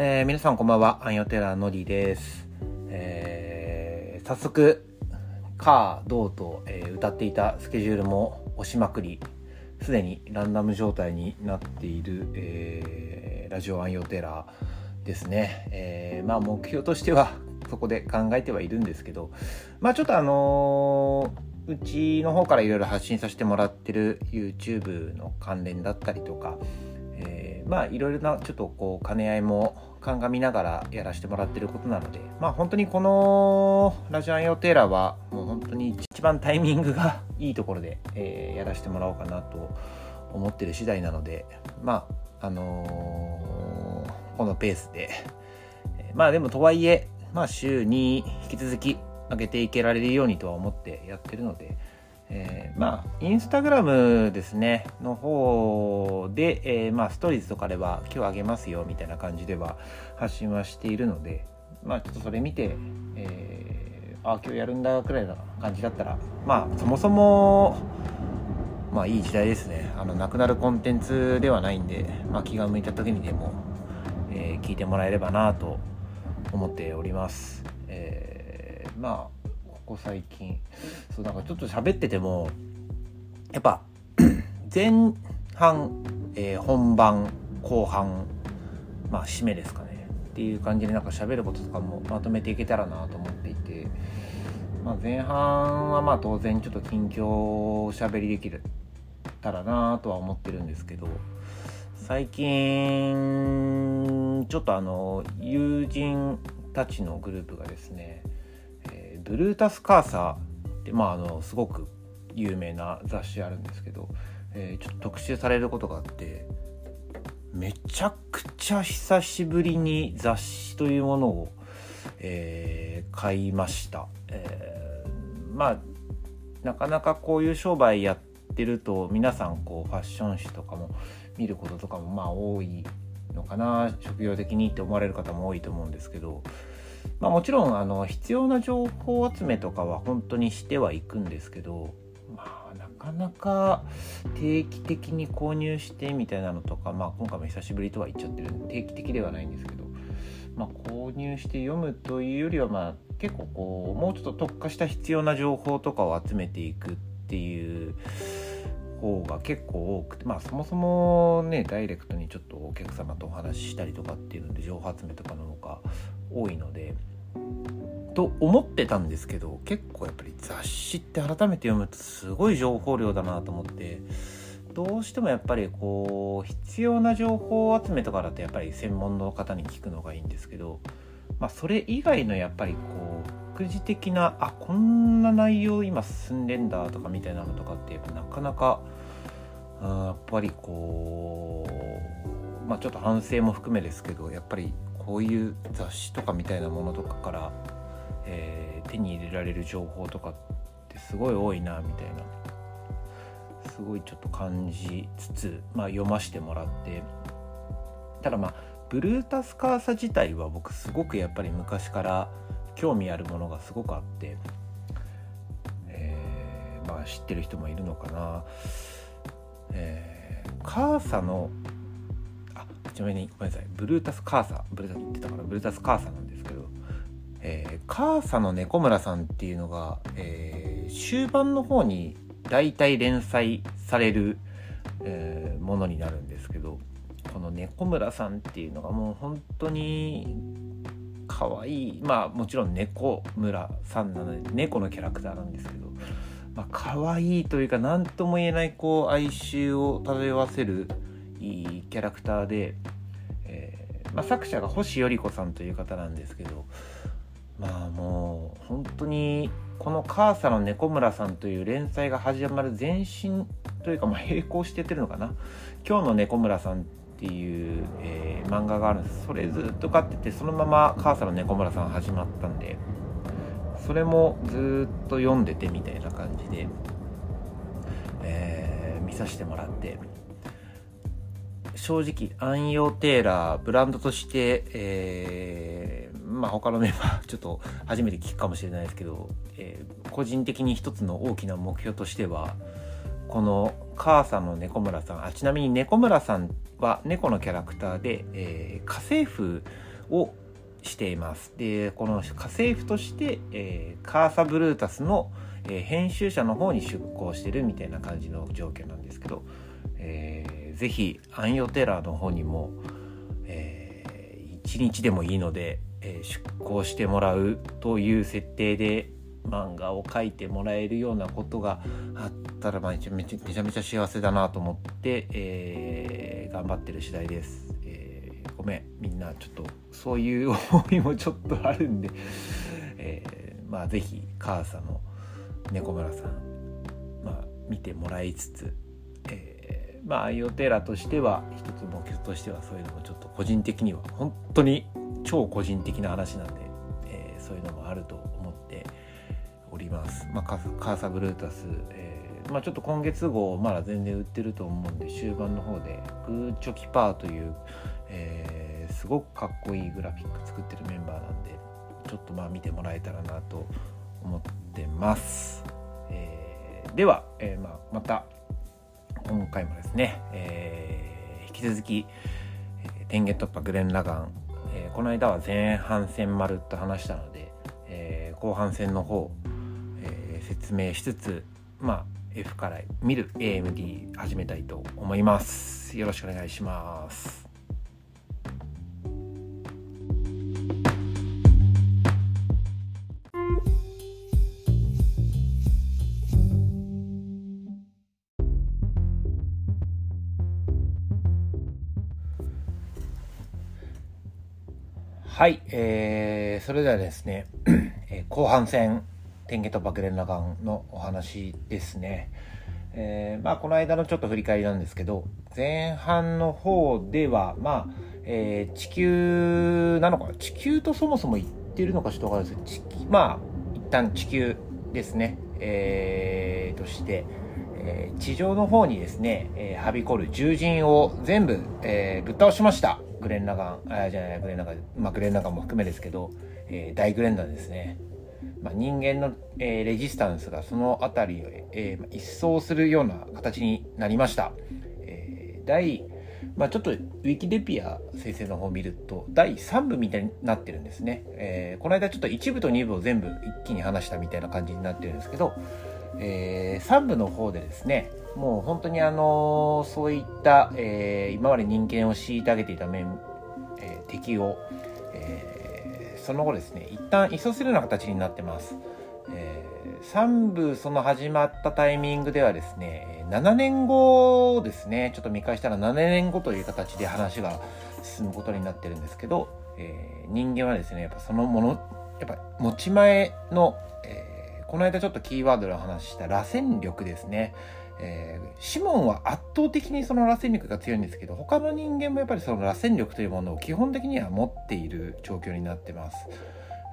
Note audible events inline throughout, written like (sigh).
えー、皆さんこんばんは、アンヨテラのりです。えー、早速、カー、ドーと、えー、歌っていたスケジュールも押しまくり、すでにランダム状態になっている、えー、ラジオアンヨテラですね。えー、まあ目標としてはそこで考えてはいるんですけど、まあちょっとあの、うちの方からいろいろ発信させてもらってる YouTube の関連だったりとか、まあいろいろなちょっとこう兼ね合いも鑑みながらやらせてもらってることなのでまあ本当にこのラジオアンヨテーラーはもう本当に一番タイミングがいいところで、えー、やらせてもらおうかなと思ってる次第なのでまああのー、このペースで、まあでもとはいえまあ週に引き続き上げていけられるようにとは思ってやってるので、えー、まあインスタグラムですねの方で、えー、まあストーリーズとかでは今日あげますよみたいな感じでは発信はしているのでまあちょっとそれ見て、えー、あ今日やるんだくらいな感じだったらまあそもそもまあいい時代ですねあのなくなるコンテンツではないんで、まあ、気が向いた時にでも、えー、聞いてもらえればなと思っております。えー、まあここ最近。そうなんかちょっと喋っててもやっぱ (clears throat) 前半、えー、本番後半まあ締めですかね。っていう感じでなんか喋ることとかもまとめていけたらなと思っていて、まあ、前半はまあ当然ちょっと近況を喋りできたらなとは思ってるんですけど。最近ちょっとあの友人たちのグループがですねブルータス・カーサーってまああのすごく有名な雑誌あるんですけど、えー、ちょっと特集されることがあってめちゃくちゃ久しぶりに雑誌というものを、えー、買いました、えー、まあなかなかこういう商売やってると皆さんこうファッション誌とかも見ることとかもまあ多いのかな職業的にって思われる方も多いと思うんですけどまあ、もちろんあの必要な情報集めとかは本当にしてはいくんですけど、まあ、なかなか定期的に購入してみたいなのとか、まあ、今回も久しぶりとは言っちゃってるんで定期的ではないんですけど、まあ、購入して読むというよりは、まあ、結構こうもうちょっと特化した必要な情報とかを集めていくっていう方が結構多くてまあそもそもねダイレクトにちょっとお客様とお話ししたりとかっていうので情報集めとかの方が多いのでと思ってたんですけど結構やっぱり雑誌って改めて読むとすごい情報量だなと思ってどうしてもやっぱりこう必要な情報集めとかだとやっぱり専門の方に聞くのがいいんですけど、まあ、それ以外のやっぱりこう副次的なあこんな内容今進んでんだとかみたいなのとかってやっぱなかなかやっぱりこうまあちょっと反省も含めですけどやっぱりこういう雑誌とかみたいなものとかから、えー、手に入れられる情報とかってすごい多いなみたいなすごいちょっと感じつつ、まあ、読ませてもらってただまあブルータスカーサ自体は僕すごくやっぱり昔から興味あるものがすごくあって、えー、まあ知ってる人もいるのかな。えー、カーサのちなみにごめんなさい。ブルータスカーサブルータスってたからブルータスカーサなんですけど、えー、カーサの猫村さんっていうのが、えー、終盤の方に大体連載される、えー、ものになるんですけどこの猫村さんっていうのがもう本当に可愛いまあもちろん猫村さんなので猫のキャラクターなんですけど、まあ可愛いというか何とも言えないこう哀愁を漂わせるキャラクターで、えー、まあ、作者が星より子さんという方なんですけどまあもう本当にこの「カーサの猫村さん」という連載が始まる前身というか、まあ、並行しててるのかな「今日の猫村さん」っていう、えー、漫画があるんです。それずっと買っててそのまま「カーサの猫村さん」始まったんでそれもずっと読んでてみたいな感じで、えー、見させてもらって。正直アンヨーテーラーブランドとして、えー、まあ他のメンバー (laughs) ちょっと初めて聞くかもしれないですけど、えー、個人的に一つの大きな目標としてはこの母さんの猫村さんあちなみに猫村さんは猫のキャラクターで、えー、家政婦をしています。でこの家政婦として、えー、カーサブルータスの、えー、編集者の方に出向してるみたいな感じの状況なんですけど、えー、ぜひアンヨテラーの方にも、えー、1日でもいいので、えー、出向してもらうという設定で漫画を描いてもらえるようなことがあったら、まあ、めちゃめちゃめちゃ幸せだなと思って、えー、頑張ってる次第です。えー、ごめんみんなちょっとそういう思いもちょっとあるんで、えー、まあ是非母さんの猫村さん、まあ、見てもらいつつ、えー、まあアイオテラとしては一つ目標としてはそういうのもちょっと個人的には本当に超個人的な話なんで、えー、そういうのもあると思っております。まあ、カーサブルータス、えー、まあ、ちょっと今月号まだ全然売ってると思うんで終盤の方でグーチョキパーという、え、すごくかっこいいグラフィック作ってるメンバーなんでちょっとまあ見てもらえたらなと思ってます。えー、では、えまあ、また今回もですね、え引き続き「天元突破グレン・ラガン」えー、この間は前半戦丸と話したので、えー、後半戦の方、えー、説明しつつまあ F から見る AMD 始めたいと思いますよろしくお願いしますはい、えー、それではですね、(clears throat) えー、後半戦、天元と爆連ラガンのお話ですね。えー、まあ、この間のちょっと振り返りなんですけど、前半の方では、まあ、えー、地球なのかな？地球とそもそも言ってるのかちょっとわかんないですけど、まあ、一旦地球ですね、えー、として、えー、地上の方にですね、えー、はびこる獣人を全部、えー、ぶっ倒しました。グレン・ラガン、あじゃない、グレン・ラガン、まあ、グレン・ラガンも含めですけど、えー、大グレンダーですね。まあ、人間の、えー、レジスタンスがその辺りを、えー、一掃するような形になりました。えー、第、まあ、ちょっとウィキデピア先生の方を見ると、第3部みたいになってるんですね。えー、この間ちょっと1部と2部を全部一気に話したみたいな感じになってるんですけど、えー、3部の方でですね、もう本当にあのそういった、えー、今まで人間を虐げていた面、えー、敵を、えー、その後ですね一旦移送するような形になってます、えー、3部その始まったタイミングではですね7年後ですねちょっと見返したら7年後という形で話が進むことになってるんですけど、えー、人間はですねやっぱそのものやっぱ持ち前の、えー、この間ちょっとキーワードで話した螺旋力ですね。えー、シモンは圧倒的にその螺旋力が強いんですけど他の人間もやっぱりその螺旋力というものを基本的には持っている状況になってます、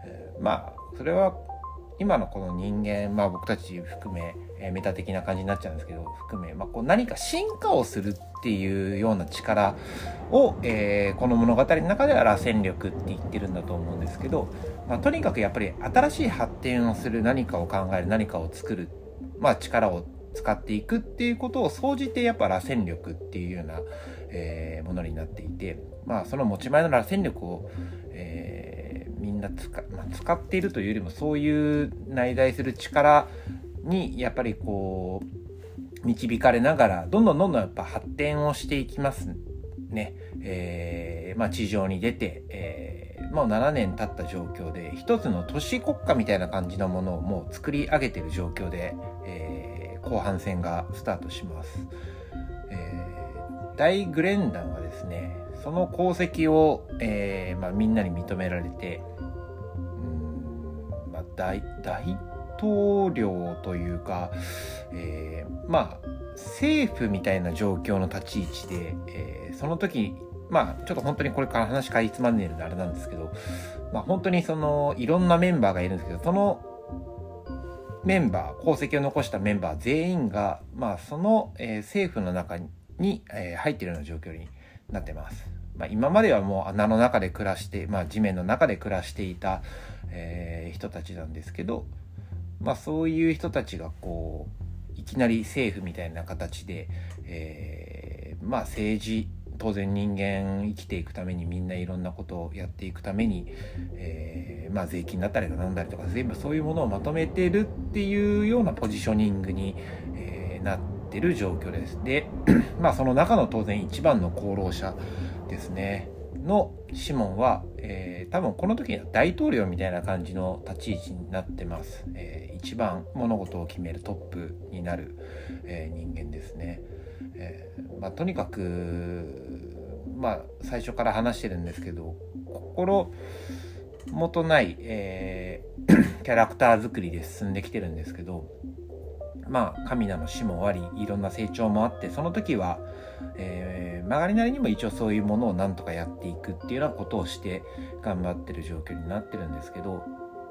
えー、まあそれは今のこの人間、まあ、僕たち含め、えー、メタ的な感じになっちゃうんですけど含め、まあ、こう何か進化をするっていうような力を、えー、この物語の中では螺旋力って言ってるんだと思うんですけど、まあ、とにかくやっぱり新しい発展をする何かを考える何かを作る、まあ、力を使っていくっていうことを総じてやっぱ螺旋力っていうような、えー、ものになっていて、まあ、その持ち前の螺旋力を、えー、みんな使,、まあ、使っているというよりもそういう内在する力にやっぱりこう導かれながらどんどんどんどんやっぱ発展をしていきますね。えー、まあ、地上に出て、えー、もう7年経った状況で一つの都市国家みたいな感じのものをもう作り上げてる状況で、え後半戦がスタートします。えー、大グレンダンはですね、その功績を、えーまあ、みんなに認められて、まあ、大大統領というか、えー、まあ政府みたいな状況の立ち位置で、えー、その時まあちょっと本当にこれから話かいつまんねえのであれなんですけど、まあ本当にそのいろんなメンバーがいるんですけど、そのメンバー、功績を残したメンバー全員が、まあ、その、えー、政府の中に、えー、入っているような状況になってます。まあ、今まではもう穴の中で暮らして、まあ、地面の中で暮らしていた、えー、人たちなんですけど、まあ、そういう人たちがこういきなり政府みたいな形で、えー、まあ、政治当然人間生きていくためにみんないろんなことをやっていくために、えー、まあ、税金だったりとかなんだりとか全部そういうものをまとめてるっていうようなポジショニングに、えー、なってる状況です。で (clears throat) まあその中の当然一番の功労者ですねのシモンは、えー、多分この時には大統領みたいな感じの立ち位置になってます、えー、一番物事を決めるトップになる、えー、人間ですね。え、まあ、とにかく、まあ、最初から話してるんですけど心もとない、えー、(coughs) キャラクター作りで進んできてるんですけどまあ神名の死もありいろんな成長もあってその時は、えー、曲がりなりにも一応そういうものをなんとかやっていくっていうようなことをして頑張ってる状況になってるんですけど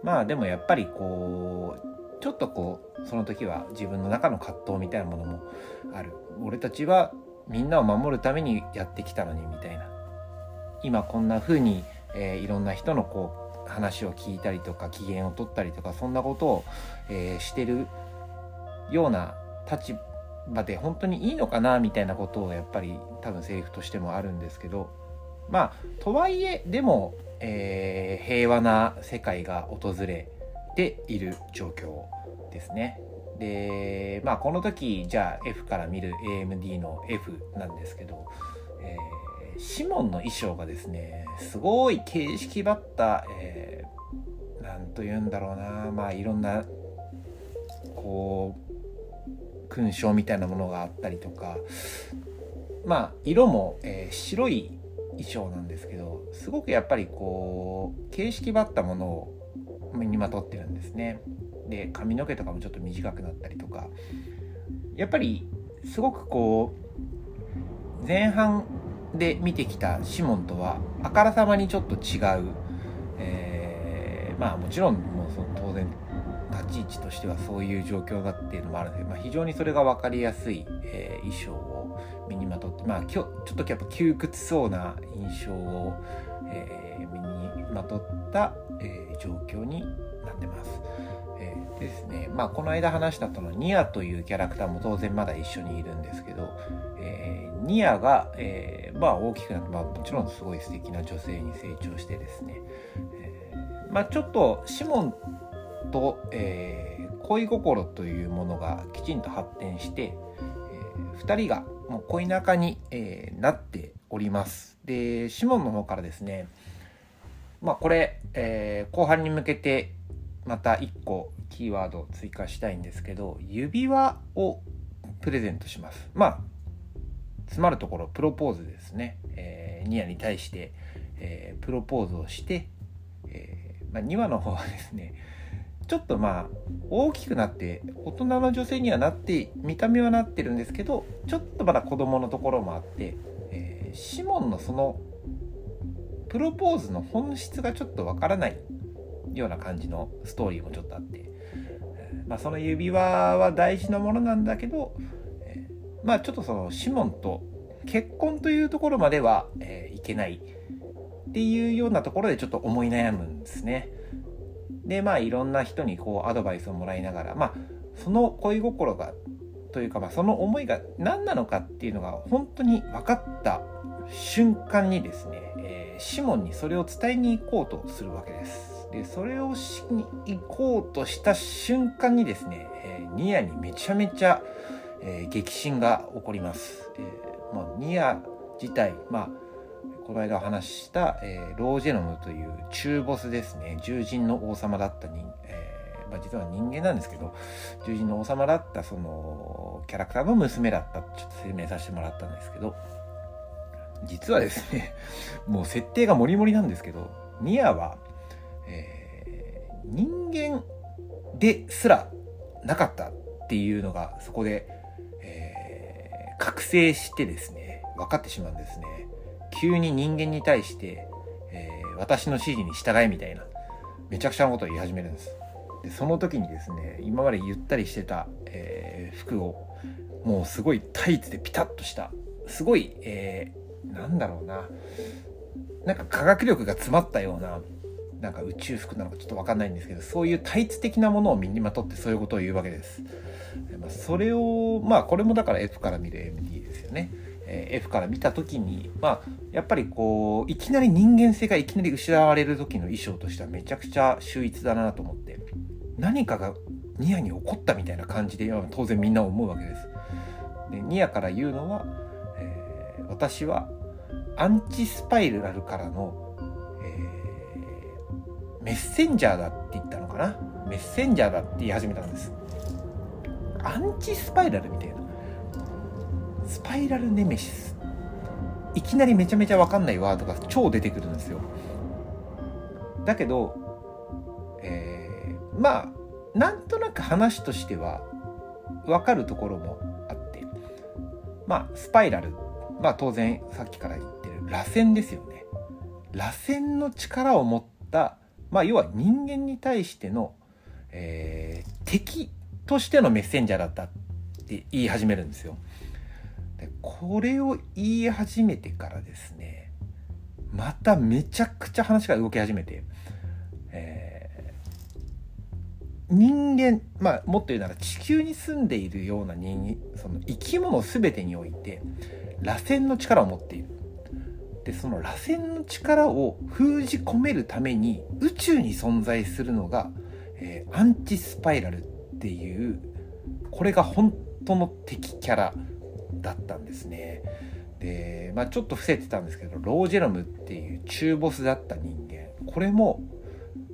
まあでもやっぱりこうちょっとこうその時は自分の中の葛藤みたいなものもある。俺たちはみんなを守るためにやってきたのにみたいな今こんな風に、えー、いろんな人のこう話を聞いたりとか機嫌を取ったりとかそんなことを、えー、してるような立場で本当にいいのかなみたいなことをやっぱり多分セリフとしてもあるんですけどまあとはいえでも、えー、平和な世界が訪れている状況ですね。で、まあこの時じゃあ F から見る AMD の F なんですけど、えー、シモンの衣装がですね、すごい形式ばった、えー、なんと言うんだろうな、まあいろんな、こう、勲章みたいなものがあったりとか、まあ色も、えー、白い衣装なんですけどすごくやっぱりこう形式ばったものを身にまとってるんですね。で髪の毛とかもちょっと短くなったりとかやっぱりすごくこう前半で見てきたシモンとはあからさまにちょっと違う、えー、まあもちろんもうその当然立ち位置としてはそういう状況だっていうのもあるので、まあ、非常にそれが分かりやすい、えー、衣装を身にまとってまあ今日ちょっとやっぱ窮屈そうな印象を、えー、身にまとった、えー、状況になってます。ですね、まあこの間話したそのニアというキャラクターも当然まだ一緒にいるんですけど、えー、ニアが、えー、まあ大きくなって、まあもちろんすごい素敵な女性に成長してですね、えー、まあちょっとシモンと、えー、恋心というものがきちんと発展して、えー、2人がもう恋仲に、えー、なっております。で、シモンの方からですね、まあこれ、えー、後半に向けてまた1個キーワードを追加したいんですけど、指輪をプレゼントします。まあ、つまるところプロポーズですね。えー、ニアに対して、えー、プロポーズをして、えーまあ、2話の方はですね、ちょっとまあ大きくなって大人の女性にはなって見た目はなってるんですけどちょっとまだ子供のところもあって、えー、シモンのそのプロポーズの本質がちょっとわからないような感じのストーリーもちょっとあって、まあ、その指輪は大事なものなんだけど、え、まあちょっとそのシモンと結婚というところまでは、えいけないっていうようなところでちょっと思い悩むんですね。でまあいろんな人にこうアドバイスをもらいながらまあその恋心がというか、まあ、その思いが何なのかっていうのが本当に分かった瞬間にですね、えー、シモンにそれを伝えに行こうとするわけです。でそれをしに行こうとした瞬間にですね、えー、ニアにめちゃめちゃ、えー、激震が起こります。えまあ、ニア自体、まあこの間お話しした、えー、ロージェノムという中ボスですね獣人の王様だった人、えーまあ、実は人間なんですけど獣人の王様だったそのキャラクターの娘だったちょっと説明させてもらったんですけど実はですねもう設定がモリモリなんですけどニアは、えー、人間ですらなかったっていうのがそこで、えー、覚醒してですね分かってしまうんですね急に人間に対して、えー、私の指示に従えみたいな、めちゃくちゃなことを言い始めるんです。で、その時にですね、今までゆったりしてた、えー、服を、もうすごいタイツでピタッとした、すごい、えー、なんだろうな、なんか科学力が詰まったような、なんか宇宙服なのかちょっとわかんないんですけど、そういうタイツ的なものを身にまとってそういうことを言うわけです。まあ、それを、まあこれもだから F から見る MD ですよね。えー、F から見た時にまあやっぱりこういきなり人間性がいきなり失われる時の衣装としてはめちゃくちゃ秀逸だなと思って何かがニアに起こったみたいな感じで当然みんな思うわけです。でニアから言うのは、えー、私はアンチスパイラルからの、メッセンジャーだって言ったのかな？メッセンジャーだって言い始めたんです。アンチスパイラルみたいな。スパイラルネメシス。いきなりめちゃめちゃわかんないワードが超出てくるんですよ。だけど、えー、まあ、なんとなく話としてはわかるところもあって、まあ、スパイラル。まあ当然さっきから言ってる螺旋ですよね。螺旋の力を持った、まあ要は人間に対しての、えー、敵としてのメッセンジャーだったって言い始めるんですよ。でこれを言い始めてからですねまためちゃくちゃ話が動き始めて、えー、人間まあもっと言うなら地球に住んでいるような人間その生き物全てにおいて螺旋の力を持っている。でその螺旋の力を封じ込めるために宇宙に存在するのが、えー、アンチスパイラルっていうこれが本当の敵キャラだったんですね。で、まあ、ちょっと伏せてたんですけどロージェロムっていう中ボスだった人間これも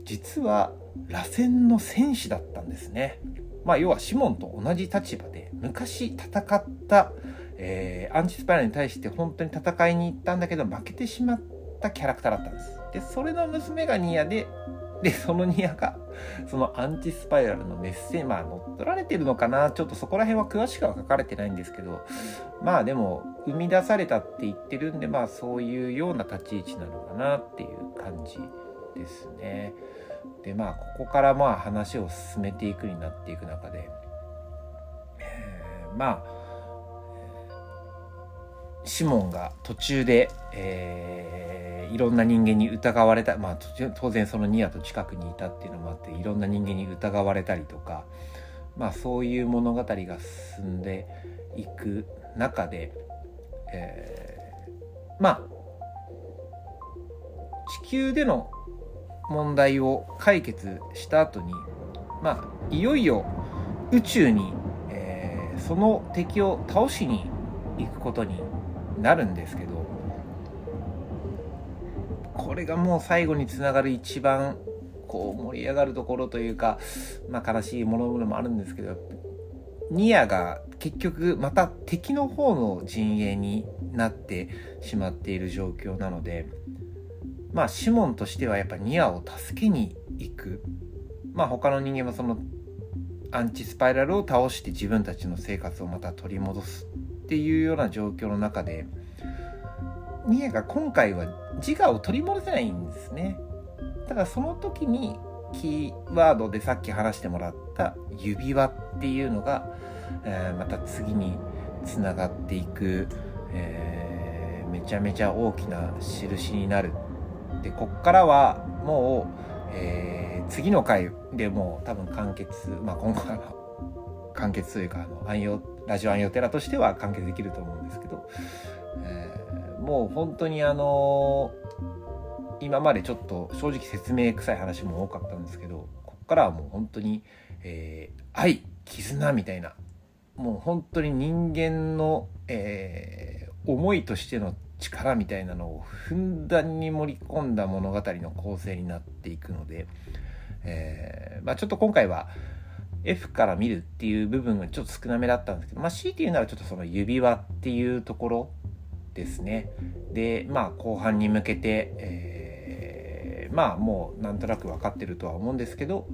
実は螺旋の戦士だったんですね。まあ、要はシモンと同じ立場で昔戦った、えー、アンチスパイラーに対して本当に戦いに行ったんだけど負けてしまったキャラクターだったんです。でそれの娘がニアで (laughs) で、そのニアが、そのアンチスパイラルのメッセージ、まあ乗っ取られてるのかな？ちょっとそこら辺は詳しくは書かれてないんですけど、まあでも、生み出されたって言ってるんで、まあそういうような立ち位置なのかなっていう感じですね。で、まあここからまあ話を進めていくになっていく中で、えー、まあ、シモンが途中で、えー、いろんな人間に疑われた、まあ、当然そのニアと近くにいたっていうのもあっていろんな人間に疑われたりとか、まあ、そういう物語が進んでいく中で、えー、まあ地球での問題を解決した後にまあいよいよ宇宙に、えー、その敵を倒しに行くことになるんですけどこれがもう最後につながる一番こう盛り上がるところというか、まあ、悲しいものもあるんですけどニアが結局また敵の方の陣営になってしまっている状況なのでまあシモンとしてはやっぱニアを助けに行く。まあ他の人間もそのアンチスパイラルを倒して自分たちの生活をまた取り戻す。っていうような状況の中でニエが今回は自我を取り戻せないんですね。だからその時にキーワードでさっき話してもらった指輪っていうのが、えー、また次につながっていく、えー、めちゃめちゃ大きな印になる。でこっからはもう、えー、次の回でもう多分完結まあ今後は完結というかあの暗用ラジオ暗用テラとしては完結できると思うんですけど、えー、もう本当にあの、今までちょっと正直説明臭い話も多かったんですけどこっからはもう本当に、えー、愛絆みたいなもう本当に人間の、えー、思いとしての力みたいなのをふんだんに盛り込んだ物語の構成になっていくので、えーまあ、ちょっと今回は F から見るっていう部分がちょっと少なめだったんですけど、まあ、強いて言うならちょっとその指輪っていうところですね。で、まあ後半に向けて、えー、まあもうなんとなく分かってるとは思うんですけど、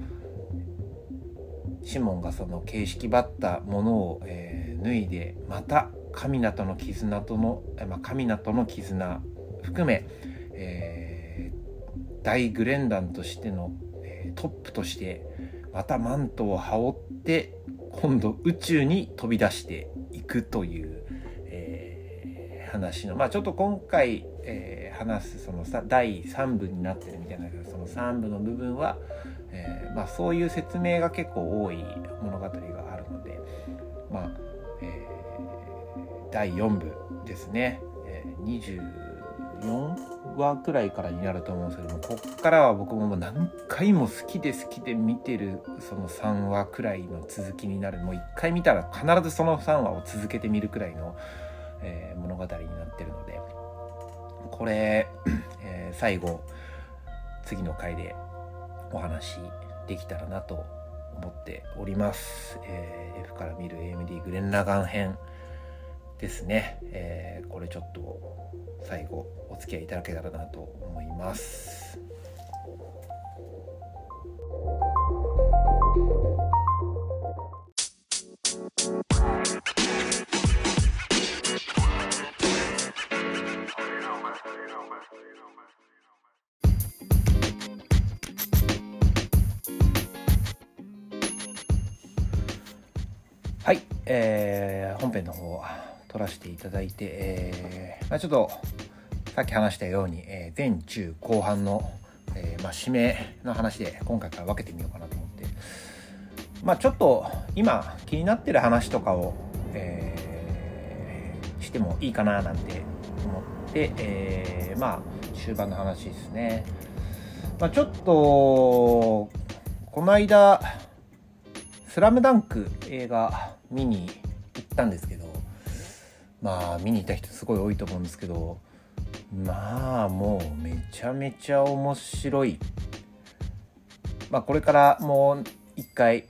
シモンがその形式ばったものを、えー、脱いで、また神名との絆との、まあ、神名との絆含め、えー、大グレンダンとしての、えー、トップとして、またマントを羽織って今度宇宙に飛び出していくという、えー、話のまあちょっと今回、えー、話すそのさ第3部になってるみたいなその3部の部分は、えー、まあ、そういう説明が結構多い物語があるのでまあ、え第4部ですね、えー、4話くらいからになると思うんですけどもこっからは僕ももう何回も好きで好きで見てるその3話くらいの続きになるもう1回見たら必ずその3話を続けてみるくらいの、えー、物語になってるのでこれ、(clears throat) えー、最後次の回でお話できたらなと思っております。えー、F から見る AMD グレン・ラガン編ですね。えー、これちょっと最後お付き合いいただけたらなと思います。はい、えー、本編の方は撮らせていただいて、えーまあ、ちょっとさっき話したように、えー、前中後半の、えーまあ、指名の話で今回から分けてみようかなと思って、まあ、ちょっと今気になってる話とかを、え、してもいいかななんて思って、え、まあ終盤の話ですね。まあ、ちょっとこの間「スラムダンク映画見に行ったんですけどまあ見に行った人すごい多いと思うんですけどまあもうめちゃめちゃ面白いまあこれからもう一回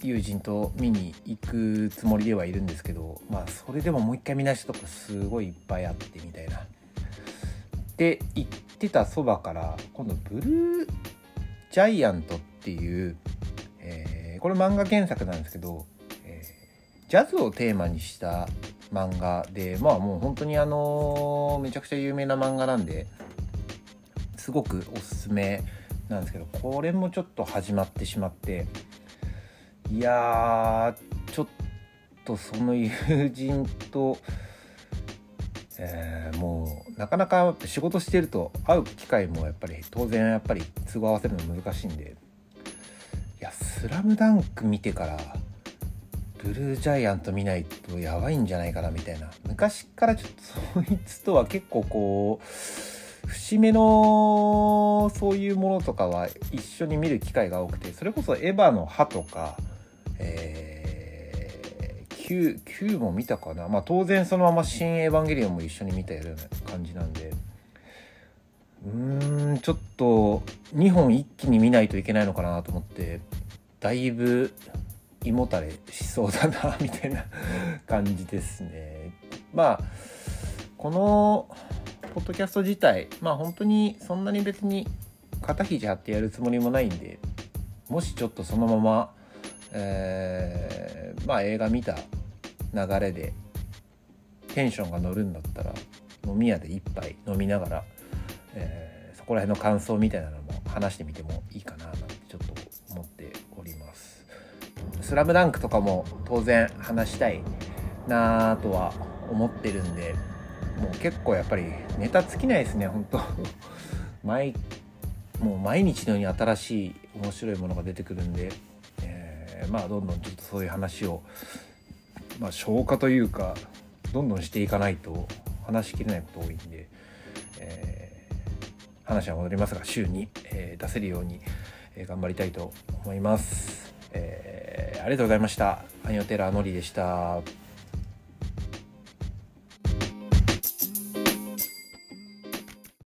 友人と見に行くつもりではいるんですけどまあそれでももう一回見直しとかすごいいっぱいあってみたいな。で言ってたそばから今度ブルージャイアントっていう、えー、これ漫画原作なんですけどジャズをテーマにした漫画でまあもう本当にあのめちゃくちゃ有名な漫画なんですごくおすすめなんですけどこれもちょっと始まってしまっていやちょっとその友人と、えー、もうなかなか仕事してると会う機会もやっぱり当然やっぱり都合合わせるの難しいんでいや「スラムダンク見てからブルージャイアント見ないとやばいんじゃないかなみたいな。昔からちょっとそいつとは結構こう節目のそういうものとかは一緒に見る機会が多くてそれこそエヴァの歯とか、えー、Q, Q も見たかな。まあ当然そのまま「新エヴァンゲリオン」も一緒に見たような感じなんで。うーんちょっと2本一気に見ないといけないのかなと思ってだいぶ胃もたれしそうだなみたいな感じですね。まあこのポッドキャスト自体まあ本当にそんなに別に肩肘張ってやるつもりもないんでもしちょっとそのまま、えー、まあ映画見た流れでテンションが乗るんだったら飲み屋で一杯飲みながら、えー、そこら辺の感想みたいなのも話してみてもいいかななんスラムダンクとかも当然話したいなとは思ってるんで、もう結構やっぱりネタ尽きないですね、本当 (laughs) 毎、もう毎日のように新しい面白いものが出てくるんで、えー、まあどんどんちょっとそういう話を、まあ消化というか、どんどんしていかないと話しきれないこと多いんで、えー、話は戻りますが週に、えー、出せるように、え頑張りたいと思います。えー、ありがとうございました。アニオテラーのりでした。